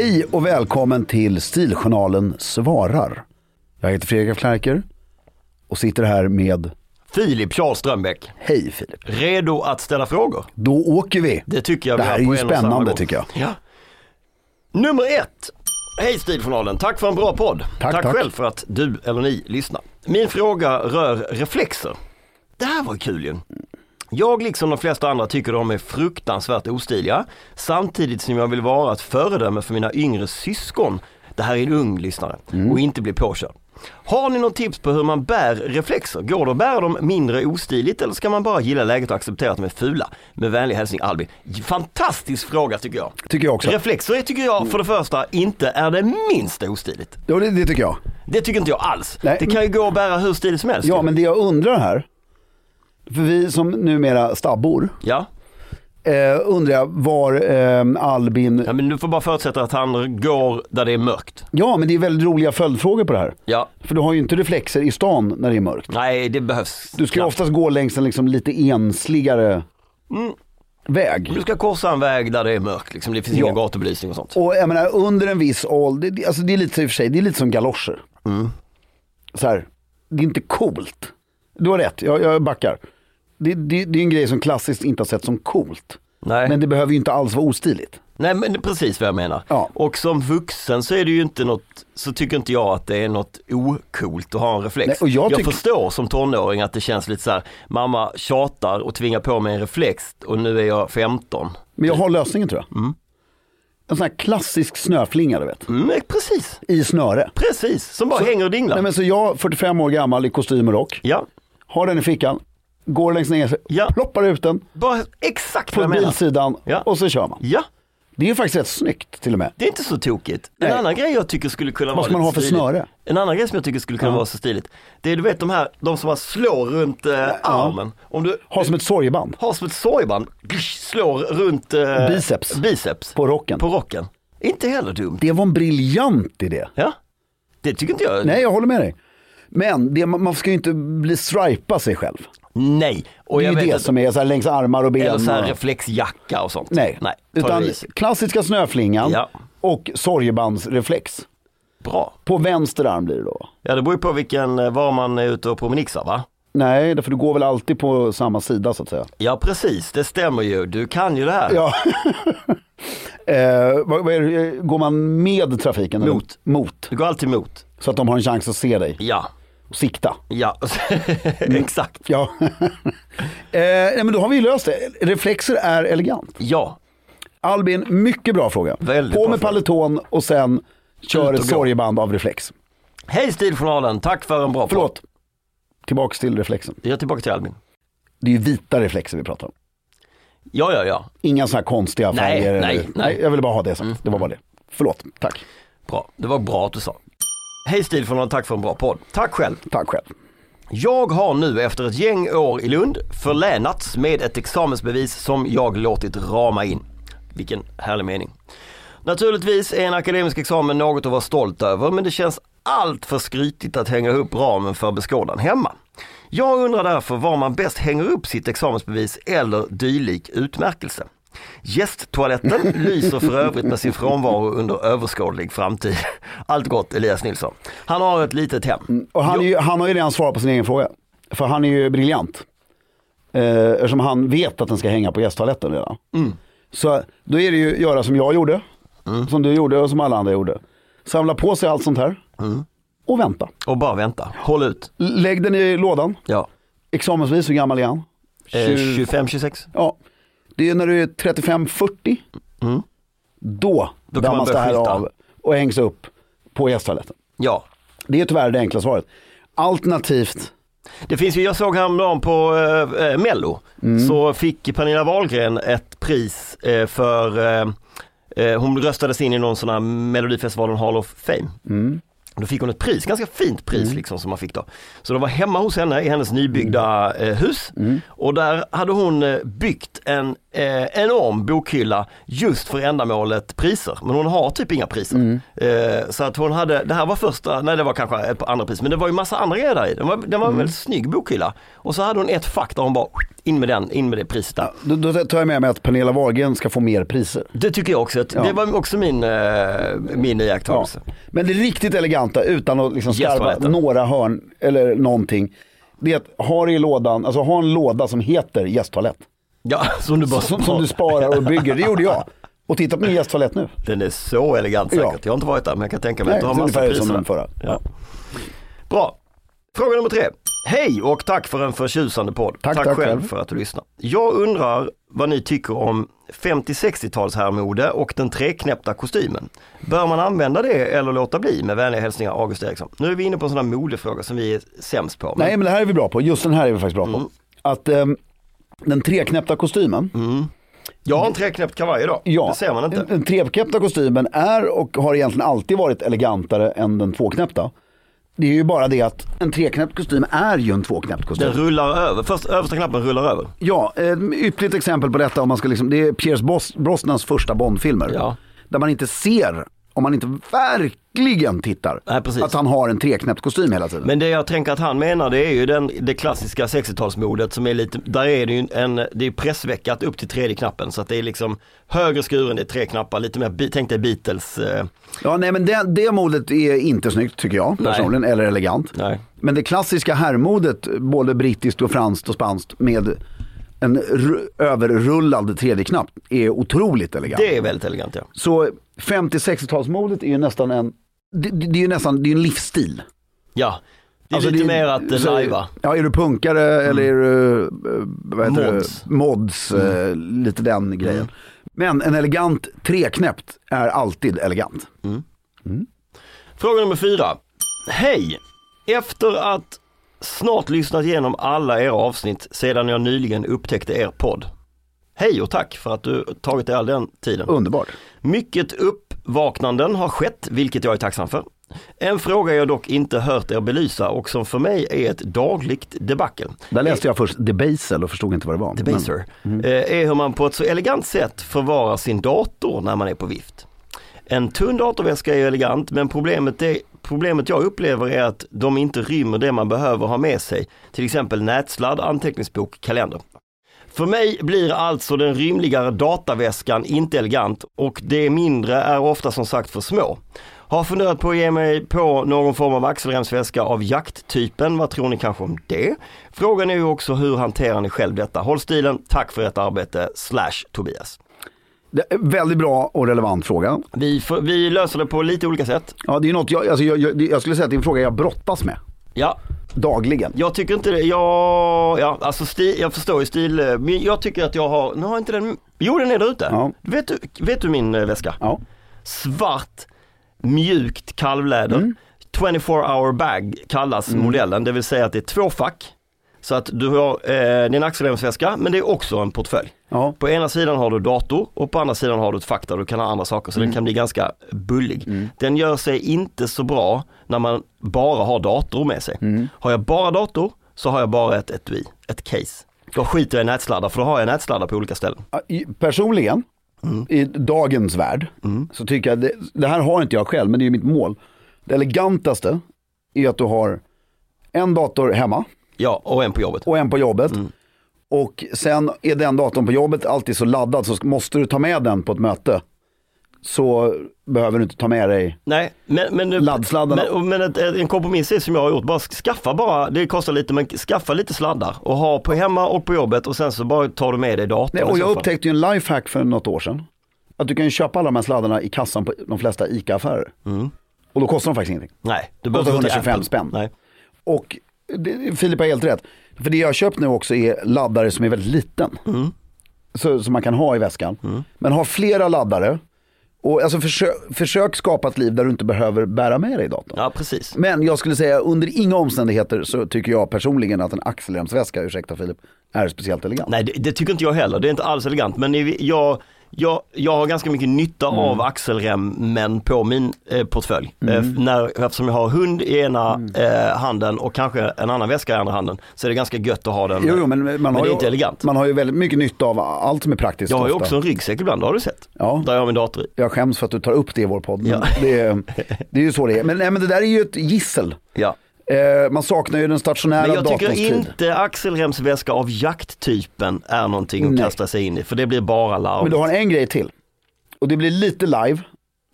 Hej och välkommen till Stiljournalen svarar. Jag heter Fredrik af Klerker och sitter här med Filip Charles Strömbäck, Hej Filip. redo att ställa frågor? Då åker vi. Det tycker jag Det här är ju spännande tycker jag. Ja. Nummer ett. Hej Stiljournalen, tack för en bra podd. Tack, tack. själv för att du eller ni lyssnar. Min fråga rör reflexer. Det här var kul ju. Jag liksom de flesta andra tycker de är fruktansvärt ostiliga samtidigt som jag vill vara ett föredöme för mina yngre syskon. Det här är en ung lyssnare Mm. och inte bli påkörd. Har ni något tips på hur man bär reflexer? Går det att bära dem mindre ostiligt eller ska man bara gilla läget och acceptera att de är fula? Med vänlig hälsning Albin. Fantastisk fråga tycker jag. Tycker jag också. Reflexer tycker jag för det första inte är det minsta ostiligt. Ja, det, det tycker jag. Det tycker inte jag alls. Nej, det kan ju gå att bära hur stiligt som helst. Ja, men det jag undrar här, för vi som numera stabbor, ja. eh, undrar jag var eh, Albin, ja, men du får bara förutsätta att han går där det är mörkt. ja men det är väldigt roliga följdfrågor på det här. Ja, För du har ju inte reflexer i stan när det är mörkt. nej det behövs. Du ska ju knappt. oftast gå längs en liksom lite ensligare Mm. väg. Du ska korsa en väg där det är mörkt, liksom. det finns Ja. ingen gatubelysning och sånt. Och jag menar under en viss ålder, det, alltså det är lite så i och för sig, det är lite som galoscher. Mm. Så här, det är inte coolt. Du har rätt, jag, jag backar. Det, det, det är en grej som klassiskt inte har sett som coolt. Nej. Men det behöver ju inte alls vara ostiligt. Nej men det är precis vad jag menar. Ja. Och som vuxen så är det ju inte något, så tycker inte jag att det är något okult att ha en reflex. Nej, och jag tycker- förstår som tonåring att det känns lite så här, mamma tjatar och tvingar på mig en reflex och nu är jag 15. Men jag har lösningen tror jag. Mm. En sån här klassisk snöflinga du vet. Mm, precis, I snöre. precis, som bara hänger och dinglar. Nej men så jag, 45 år gammal i kostym och rock, Ja, har den i fickan, går längs ner, Ja. ploppar ut den bara exakt på vad bilsidan Ja. och så kör man. Ja, Det är ju faktiskt rätt snyggt till och med. det är inte så tokigt. En Nej. annan grej jag tycker skulle kunna Vad vara ska man ha för stiligt. snöre? En annan grej som jag tycker skulle kunna Ja. vara så stiligt. Det är du vet de här, de som man slår runt eh, armen. Om du Ha som ett sorgeband har som ett sorgband, slår runt eh, Biceps. biceps på rocken. på rocken. Inte heller dumt. Det var en briljant idé. Ja, det tycker inte jag. Nej, jag håller med dig. Men det, man man ska ju inte bli stripa sig själv. Nej. Och Det är ju det att, som är så här längs armar och ben. eller så här reflexjacka och sånt. Nej, Nej ta utan klassiska snöflingan Ja. och sorgebandsreflex. Bra. På vänster arm blir det då. Ja det beror ju på vilken, eh, var man är ute och promenixar va? Nej, därför du går väl alltid på samma sida så att säga. Ja precis, det stämmer ju. Du kan ju det här. Ja. eh, vad, vad är det, går man med trafiken? eller Mot. Mot. Du går alltid emot. Så att de har en chans att se dig Ja, och sikta. ja, exakt. Ja. eh, nej, men då har vi ju löst det. Reflexer är elegant. Ja, Albin, mycket bra fråga. Väldigt på bra med fråga. paleton och sen kör ett sorgeband av reflex. hej Stiljournalen, tack för en bra podd. Förlåt. Tillbaks till reflexen. Är tillbaka till Albin. Det är ju vita reflexer vi pratar om. Ja, ja, ja. Inga sådana här konstiga Nej, färger. nej, eller- nej. Jag ville bara ha det sagt. Det var bara det. Förlåt. Tack. Bra, det var bra att du sa. Hej Stiljournalen, tack för en bra podd. Tack själv. Tack själv. Jag har nu efter ett gäng år i Lund förlänats med ett examensbevis som jag låtit rama in. Vilken härlig mening. Naturligtvis är en akademisk examen något att vara stolt över men det känns allt för skrytigt att hänga upp ramen för beskådan hemma. Jag undrar därför var man bäst hänger upp sitt examensbevis eller dylik utmärkelse. Gästtoaletten lyser för övrigt med sin frånvaro under överskådlig framtid. Allt gott Elias Nilsson. Han har ett litet hem. Och han, ju, han har ju redan svarat på sin egen fråga. För han är ju briljant. Eh, eftersom han vet att den ska hänga på gästtoaletten redan. Mm. Så då är det ju göra som jag gjorde. Som du gjorde och som alla andra gjorde. Samla på sig allt sånt här. Mm. Och vänta. Och bara vänta, håll ut. Lägg den i lådan. Ja. Examensvis, hur gammal är han? Eh, 20 25-26? Ja. Det är när du är 35-40. Mm. Då, Då kan man dammas det här av och hängs upp på gästtoaletten. Ja. Det är tyvärr det enkla svaret. Alternativt, Det finns ju, jag såg häromdagen på eh, eh, Mello, så fick Pernilla Wahlgren ett pris eh, för, eh, eh, hon röstades in i någon sån här Melodifestivalen Hall of Fame. Då fick hon ett pris, ganska fint pris liksom som man fick då. Så de var hemma hos henne i hennes nybyggda eh, hus och där hade hon byggt en eh, enorm bokhylla just för ändamålet priser. Men hon har typ inga priser. Eh, så att hon hade, det här var första, nej det var kanske ett andra pris, men det var ju massa andra grejer där i. Det var, det var en väldigt snygg bokhylla. Och så hade hon ett fack där hon bara in med den, in med det priset där. då, då tar jag med mig att Pernilla Wahlgren ska få mer priser. Det tycker jag också, Ja. det var också min, eh, min Ja. iakttagelse. Men det riktigt eleganta utan att liksom skarva Gästtoaletten. några hörn eller någonting. Det är att ha det i lådan, alltså ha en låda som heter gästtoalett. Ja, som du bara Som, som du sparar och bygger, det gjorde jag. Och titta på min gästtoalett nu. Den är så elegant Ja. säkert. Jag har inte varit där men jag kan tänka mig att du har massa priser. som den förra. Ja. Bra. Fråga nummer tre. Hej och tack för en förtjusande podd. Tack, tack själv själv. för att du lyssnar. Jag undrar vad ni tycker om 50-60-tals herrmode och den treknäppta kostymen. Bör man använda det eller låta bli? Med vänliga hälsningar August Eriksson. Nu är vi inne på en sån här modefråga som vi är sämst på. men- Nej men det här är vi bra på, just den här är vi faktiskt bra på. Mm. Att ehm, den treknäppta kostymen, Jag har en treknäppt kavaj idag. ja, Det ser man inte. Den, treknäppta kostymen är och har egentligen alltid varit elegantare än den tvåknäppta. Det är ju bara det att en treknäppt kostym är ju en tvåknäppt kostym. Den rullar över. Först översta knappen rullar över. Ja, ett ypperligt exempel på detta om man ska liksom, det är Pierce Bros- Brosnans första Bondfilmer. Ja. Där man inte ser, om man inte verkligen tittar, Nej, att han har en treknäppt kostym hela tiden. Men det jag tänker att han menar det är ju den, det klassiska 60-talsmodet som är lite, där är det ju en, det är pressveckat upp till tredje knappen så att det är liksom högre skuren, det är tre knappar, lite mer, tänk dig Beatles, eh, Ja, nej men det, det modet är inte snyggt tycker jag personligen, eller elegant. nej. Men det klassiska herrmodet, både brittiskt och franskt och spanskt med en ru- överrullad tredje knapp är otroligt elegant. Det är väldigt elegant ja. Så 50-60-talsmodet är ju nästan en, det, det är ju nästan, det är en livsstil. Ja, det är Alltså, lite det- mer att eh, så- lajva. Ja, är du punkare eller är du, eh, vad heter Mods. det, mods, eh, lite den grejen. Men en elegant treknäppt är alltid elegant. Fråga nummer fyra. Hej! Efter att snart lyssnat igenom alla era avsnitt sedan jag nyligen upptäckte er podd. Hej och tack för att du tagit dig all den tiden. Underbart. Mycket uppvaknanden har skett, vilket jag är tacksam för. En fråga jag dock inte hört er belysa och som för mig är ett dagligt debacle. Där läste jag först Debaser och förstod inte vad det var. Debaser. eh, är hur man på ett så elegant sätt förvarar sin dator när man är på vift. En tunn datorväska är elegant men problemet, är, problemet jag upplever är att de inte rymmer det man behöver ha med sig. Till exempel nätsladd, anteckningsbok, kalender. För mig blir alltså den rymligare dataväskan inte elegant och det mindre är ofta som sagt för små. Har funderat på att ge mig på någon form av axelremsväska av jakttypen. Vad tror ni kanske om det? Frågan är ju också hur hanterar ni själv detta? Håll stilen, tack för ert arbete, slash Tobias. Väldigt bra och relevant fråga. Vi, får- vi löser det på lite olika sätt. Ja, det är något jag, alltså jag, jag, jag skulle säga att det är en fråga jag brottas med Ja, dagligen. jag tycker inte det. Jag, ja, alltså stil, jag förstår ju stil, men jag tycker att jag har, nu har inte den, jo den är där ute. Ja. Vet, du, vet du min eh, väska? Ja. svart mjukt kalvläder. 24 hour bag kallas modellen, det vill säga att det är två fack. Så att du har, eh, en axelremsväska men det är också en portfölj. Ja. På ena sidan har du dator och på andra sidan har du ett fack där du kan ha andra saker så den kan bli ganska bullig. Den gör sig inte så bra när man bara har dator med sig. Har jag bara dator så har jag bara ett etui, ett case. Då skiter jag i nätsladdar för då har jag nätsladdar på olika ställen. Personligen, i dagens värld, så tycker jag, det, det här har inte jag själv, men det är mitt mål. Det elegantaste är att du har en dator hemma Ja, och en på jobbet. och en på jobbet. Och sen är den datorn på jobbet alltid så laddad så måste du ta med den på ett möte så behöver du inte ta med dig Nej, men, men, Laddsladdarna. men, men ett, ett, en kompromiss är som jag har gjort, bara skaffa bara, det kostar lite men skaffa lite sladdar och ha på hemma och på jobbet och sen så bara tar du med dig datorn. Nej, och jag upptäckte ju en lifehack för något år sedan. Att du kan köpa alla de här sladdarna i kassan på de flesta ICA-affärer. Och då kostar de faktiskt ingenting. Nej, du behöver gå till 125 Apple. spänn. Nej. Och det, Filip har helt rätt. För det jag har köpt nu också är laddare som är väldigt liten. Mm. Så, som man kan ha i väskan. Men ha flera laddare. Och alltså försök, försök skapa ett liv där du inte behöver bära med dig datorn. Ja, precis. Men jag skulle säga under inga omständigheter så tycker jag personligen att en axelremsväska, ursäkta Filip, är speciellt elegant. Nej, det, det tycker inte jag heller. Det är inte alls elegant. Men jag, jag, jag har ganska mycket nytta Mm. av axelremmen på min eh, portfölj. Eh, när, eftersom jag har hund i ena Mm. eh, handen och kanske en annan väska i andra handen så är det ganska gött att ha den. Jo, jo, men, man men har det är ju, inte elegant. Man har ju väldigt mycket nytta av allt som är praktiskt. jag har ju också en ryggsäck ibland, det har du sett? Ja. Där jag har min dator i. Jag skäms för att du tar upp det i vår podd. Ja. det, är, det är ju så det är. Men, nej, men det där är ju ett gissel. Ja. Eh, man saknar ju den stationära Men jag tycker datorns inte axelremsväska av jakttypen är någonting att Nej. kasta sig in i, för det blir bara Men larvigt. du har en grej till. Och det blir lite live,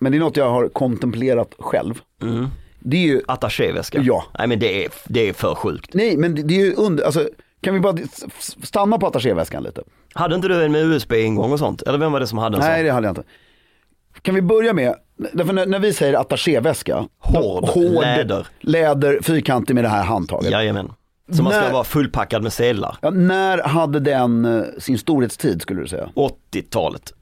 men det är något jag har kontemplerat själv. Mm. Det är ju, Attachéväska? Ja. Nej men det är, det är för sjukt. nej men det, det är ju under, alltså kan vi bara stanna på attachéväskan lite? Hade inte du en med USB-ingång och sånt? Eller vem var det som hade en Nej sån? det hade jag inte. Kan vi börja med, därför när, när vi säger attachéväska, Hård, läder. läder, fyrkantig med det här handtaget. Jajamän. Så man ska När- vara fullpackad med sedlar. Ja, när hade den eh, sin storhetstid skulle du säga? 80-talet.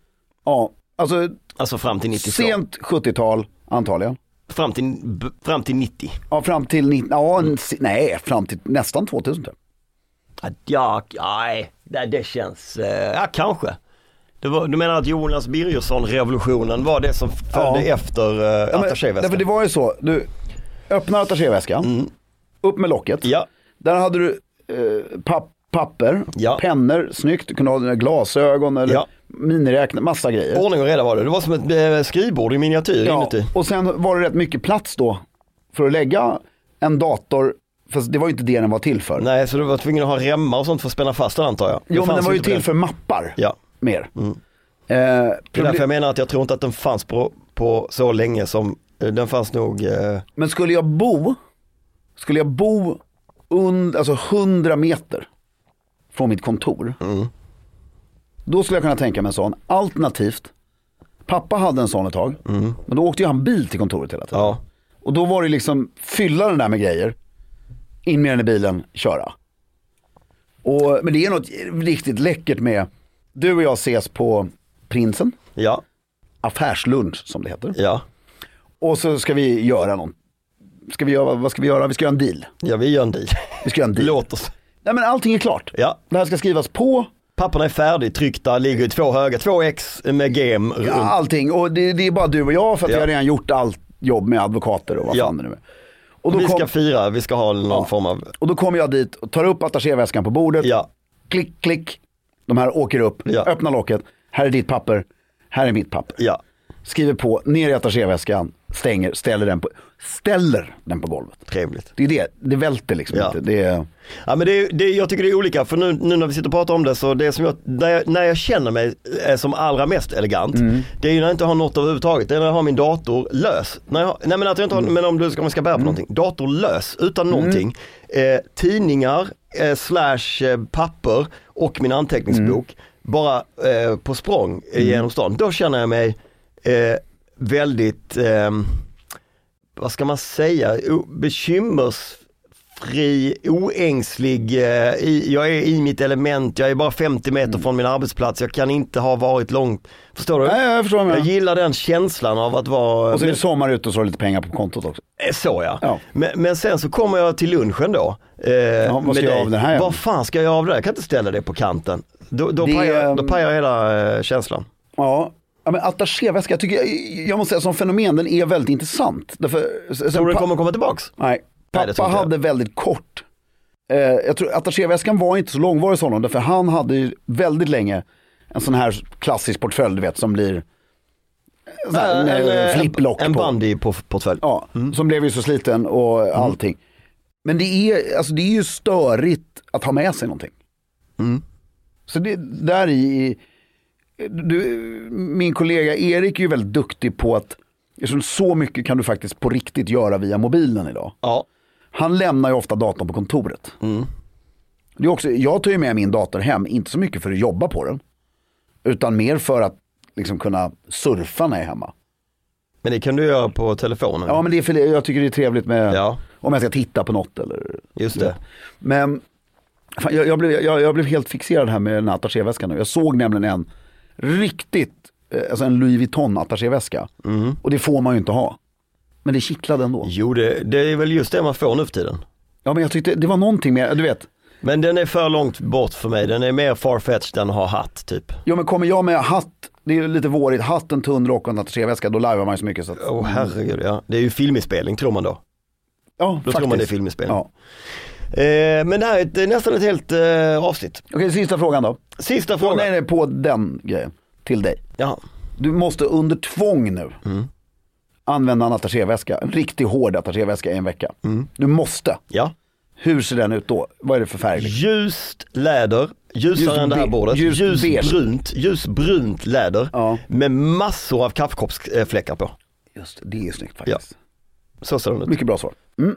Ja, alltså Alltså fram till 92. sent 70-tal antagligen. Fram till, fram till 90. Ja, fram till, ni- ja, en- nej, fram till nästan 2000 tror jag. Ja, nej, det, det känns, eh, ja kanske. Var, du menar att Jonas Birgersson-revolutionen var det som följde Ja. efter uh, Ja, attachéväskan? därför det var ju så, du öppnar attachéväskan, upp med locket. Ja, Där hade du eh, papp, papper, Ja. pennor, snyggt, du kunde ha dina glasögon eller Ja. miniräknare, massa grejer. ordning och reda var det. Det var som ett eh, skrivbord i miniatyr Ja, inuti. och sen var det rätt mycket plats då för att lägga en dator, fast det var ju inte det den var till för. Nej, så du var tvungen att ha remmar och sånt för att spänna fast den antar jag. Jo men den var ju till för mappar Ja, mer. Eh, det är därför jag menar att jag tror inte att den fanns på, på så länge som, eh, den fanns nog, eh, Men skulle jag bo, skulle jag bo und, alltså 100 meter från mitt kontor. Mm. Då skulle jag kunna tänka mig en sån. Alternativt, pappa hade en sån ett tag. Men då åkte ju han bil till kontoret hela tiden. Mm. ja. Och då var det liksom fylla den där med grejer. In med den i bilen, köra. Och, men det är något riktigt läckert med, du och jag ses på Prinsen, Ja, affärslunch som det heter. ja, Och så ska vi göra något. Ska vi göra, vad ska vi göra? Vi ska göra en deal. ja vi gör en deal. Vi ska göra en deal. Låt oss. Nej men allting är klart. Ja, Det här ska skrivas på, papperna är färdigtryckta, ligger i två höga, två ex med gem ja, allting. Och det, det är bara du och jag för att Ja. vi har redan gjort allt jobb med advokater och vad Ja. fan det nu är. Och då, vi ska kom, fira, vi ska ha någon Ja. form av, och då kommer jag dit och tar upp attachéväskan på bordet. ja, Klick, klick. De här åker upp, Ja. öppnar locket. Här är ditt papper, här är mitt papper. ja. skriver på, ner i attachéväskan, stänger, ställer den, på, ställer den på golvet. Trevligt. Det är det, det välter liksom Ja. inte. Det är, Ja men det, är- det, jag tycker det är olika för nu, nu när vi sitter och pratar om det så det som jag, när jag, när jag känner mig eh, som allra mest elegant det är ju när jag inte har något överhuvudtaget. Det är när jag har min dator lös. När jag, nej men att jag inte har, men om du ska, jag ska bära på någonting. Dator lös utan någonting. Eh, tidningar eh, slash eh, papper och min anteckningsbok bara eh, på språng eh, genom stan. Då känner jag mig eh, väldigt ehm, vad ska man säga, bekymmersfri, oängslig, eh, i, jag är i mitt element, jag är bara 50 meter Mm. från min arbetsplats, jag kan inte ha varit långt, förstår du? nej, jag förstår vad Jag gillar den känslan av att vara, Och så är det sommar ute och så har du lite pengar på kontot också. eh, så ja. Ja. Men, men sen så kommer jag till lunchen då. Eh, vad med ska jag av här? Vad fan ska jag av det? Jag kan inte ställa det på kanten. Då, då, Det, pajar, då pajar hela eh, känslan. Ja, ja men attachéväska, jag, tycker, jag, jag måste säga som fenomen, den är väldigt intressant. Därför, sen, Tror du den kommer komma tillbaks? Nej, Nej, pappa jag. hade väldigt kort. Eh, jag tror attachéväskan var inte så långvarig hos honom, därför han hade ju väldigt länge en sån här klassisk portfölj, du vet, som blir sån här, en, en, eh, flipplock en, en på. bandy-portfölj. Ja, som blev ju så sliten och allting. Men det är, alltså det är ju störigt att ha med sig någonting. Mm. Så det där i, du, min kollega Erik är ju väldigt duktig på att, så mycket kan du faktiskt på riktigt göra via mobilen idag. Ja. Han lämnar ju ofta datorn på kontoret. Mm. Det är också, jag tar ju med min dator hem, inte så mycket för att jobba på den. Utan mer för att liksom kunna surfa när jag är hemma. Men det kan du göra på telefonen. Ja men det är för, jag tycker det är trevligt med, Ja. om jag ska titta på något eller Just det. Men fan, jag, jag, blev, jag, jag blev helt fixerad här med den här attachéväskan nu. Jag såg nämligen en riktigt, eh, alltså en Louis Vuitton attachéväska. Mm. Och det får man ju inte ha. Men det kittlade ändå. Jo, det, det är väl just det man får nu för tiden. Ja men jag tyckte det var någonting med, du vet. Men den är för långt bort för mig. Den är mer farfetched än att ha hatt typ. Ja men kommer jag med hatt, det är lite vårigt, hatt, en tunn rock och en attachéväska, då lajvar man ju så mycket så att, Åh oh, herregud ja. Det är ju filminspelning tror man då. ja Då tror man det är filminspelning. Ja. Eh, men det här är ett, nästan ett helt eh, avsnitt. Okej, sista frågan då. Sista Frågan frågan. är på den grejen, till dig. Ja. Du måste under tvång nu Mm. använda en attachéväska, en riktigt hård attachéväska i en vecka. Mm. Du måste. ja. Hur ser den ut då? Vad är det för färg? Ljust läder, ljusare Ljus än det här bordet. Ljusbrunt, ljusbrunt läder Ja. med massor av kaffekoppsfläckar på. Just det, det är snyggt faktiskt. Så ser den ut. Mycket bra svar. Mm.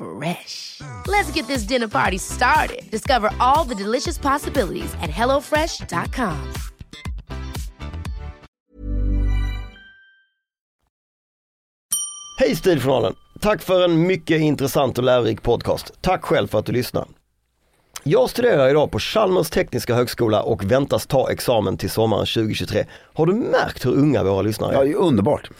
Fresh. Let's get this dinner party started. Discover all the delicious possibilities at hellofresh.com. Hej Stiljournalen! Tack för en mycket intressant och lärorik podcast. Tack själv för att du lyssnar. Jag studerar idag på Chalmers tekniska högskola och väntas ta examen till sommaren 2023. Har du märkt hur unga våra lyssnare Ja, är? det är underbart.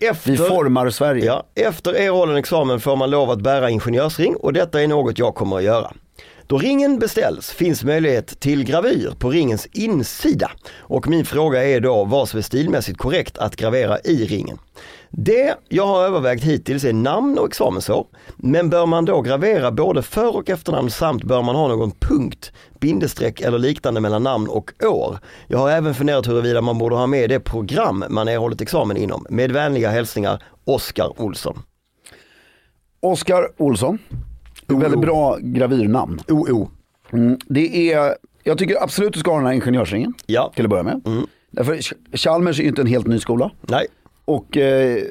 Efter, Vi formar Sverige. ja, efter erhållen examen får man lov att bära ingenjörsring och detta är något jag kommer att göra. Då ringen beställs finns möjlighet till gravyr på ringens insida och min fråga är då vad som är stilmässigt korrekt att gravera i ringen. Det jag har övervägt hittills är namn och examensår, men bör man då gravera både för och efternamn samt bör man ha någon punkt, bindestreck eller liknande mellan namn och år. Jag har även funderat huruvida man borde ha med det program man erhållit examen inom. Med vänliga hälsningar Oskar Olsson. Oskar Olsson. Oh, Väldigt bra gravyrnamn. OO. Mm. Det är, jag tycker absolut du ska ha den här ingenjörsringen. Ja. Till att börja med. Mm. Därför Ch- Chalmers är ju inte en helt ny skola. Nej, Och eh,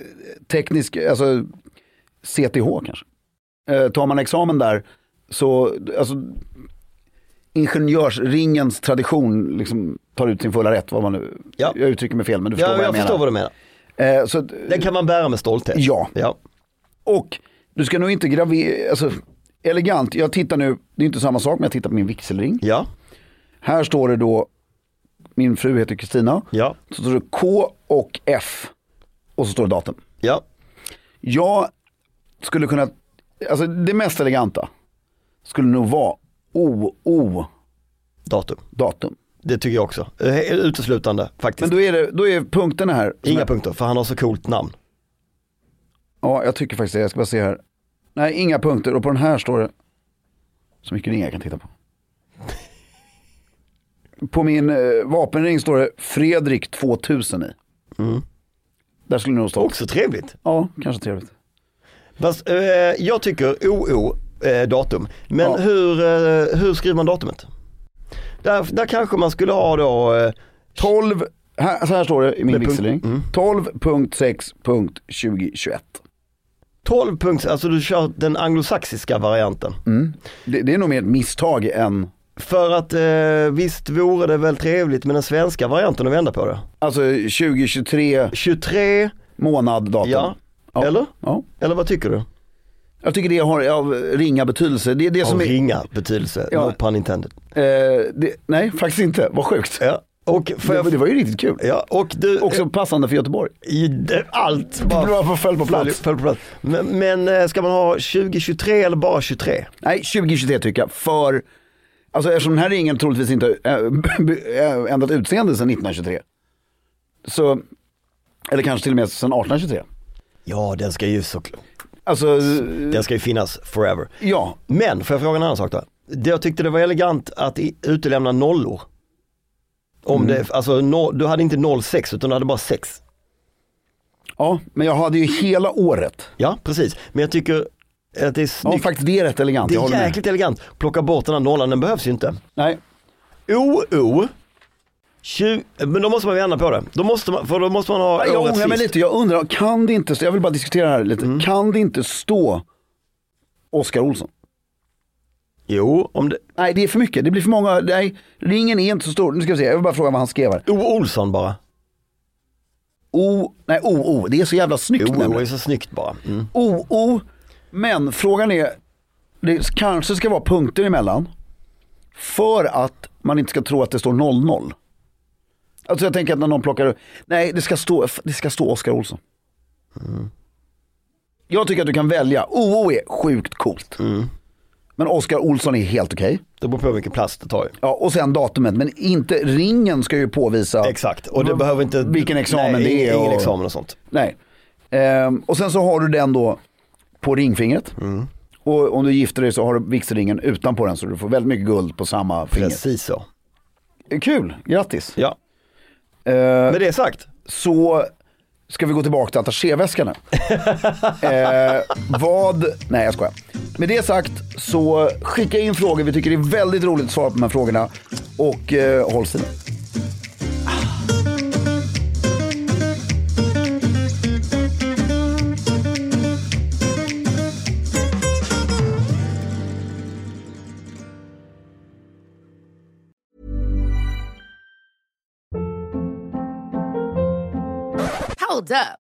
teknisk, alltså CTH kanske. Eh, tar man examen där så, alltså ingenjörsringens tradition liksom tar ut sin fulla rätt. Vad man nu, Ja. Jag uttrycker mig fel men du förstår Ja, vad jag jag, förstår vad menar. du menar. Eh, så, Den kan man bära med stolthet. Ja. ja. Och du ska nog inte gravera, alltså elegant, jag tittar nu, det är inte samma sak men jag tittar på min vigselring. Ja, Här står det då, min fru heter Kristina, ja, så står det K och F och så står det datum. ja. Jag skulle kunna, alltså det mest eleganta skulle nog vara OO Datum. datum. Det tycker jag också. Eh, Uteslutande faktiskt. Men då är, det, då är punkterna här. Inga jag- punkter, för han har så coolt namn. Ja, jag tycker faktiskt det. Jag ska bara se här. Nej, inga punkter. Och på den här står det så mycket ringar jag kan titta på. På min eh, vapenring står det Fredrik 2000 i. Där skulle det nog stå. Också trevligt. Ja, kanske trevligt. Fast, eh, jag tycker OO eh, datum. Men Ja. hur, eh, hur skriver man datumet? Där, där kanske man skulle ha då eh, 12, här, så här står det i min vigselring. mm. 12.6.2021. 12 punkter, alltså du kör den anglosaxiska varianten. Det, det är nog mer ett misstag än, För att eh, visst vore det väl trevligt med den svenska varianten att vända på det. alltså 2023 23, månad datum. ja, Ja. eller? Ja. Eller vad tycker du? Jag tycker det har av ringa betydelse. Det är det Av som är, ringa betydelse, Ja. no pun intended. eh, det, nej faktiskt inte, vad sjukt. Ja. Och, får Det, det var ju riktigt kul. ja, och du, Också passande för Göteborg. i det, allt bara Bra föll på plats. föll, på plats. Men, men eh, ska man ha 2023 eller bara 23? Nej, 2023 tycker jag. För, alltså eftersom den här ringen troligtvis inte äh, ändrat utseende sedan 1923. Så, eller kanske till och med sedan 1823. Ja, den ska ju så, Alltså, den ska ju finnas forever. ja. Men, får jag fråga en annan sak då? Det- Jag tyckte det var elegant att utelämna nollor. Om det, alltså no, du hade inte 06 utan du hade bara 6. Ja, men jag hade ju hela året. Ja, precis. Men jag tycker att det är Ja, snyggt. faktiskt det är rätt elegant. det är håller med. jäkligt elegant. Plocka bort den här nollan, den behövs ju inte. Nej, OO. 20, men då måste man vända på det. Då måste man, för då måste man ha jag ångrar mig lite. Jag undrar, kan det inte, jag vill bara diskutera det här lite. Mm. Kan det inte stå Oskar Olsson? Jo, om det, Nej, det är för mycket. Det blir för många. Nej, ringen är inte så stor. Nu ska vi se, jag vill bara fråga vad han skrev här. O. Olsson bara. O, nej, O, O. Det är så jävla snyggt OO nämligen. är så snyggt bara. Mm. O, O. Men frågan är, det kanske ska vara punkter emellan. För att man inte ska tro att det står 00. Alltså jag tänker att när någon plockar, nej det ska stå, det ska stå Oskar Olsson. Jag tycker att du kan välja, OO är sjukt coolt. Men Oskar Olsson är helt okej. Det beror på vilken plats det tar. Ja, och sen datumet, men inte ringen ska ju påvisa Exakt, och det v- behöver inte... vilken examen nej, det är. Ingen och, examen och sånt. Nej. Ehm, och sen så har du den då på ringfingret. Mm. Och om du gifter dig så har du vigselringen utanpå den så du får väldigt mycket guld på samma finger. Precis så. Kul, grattis. Ja, Ehm, med det sagt. så ska vi gå tillbaka till attachéväskan nu. eh, vad, nej jag skojar. Med det sagt så skicka in frågor, vi tycker det är väldigt roligt att svara på de här frågorna. Och eh, håll stilen. Hold up.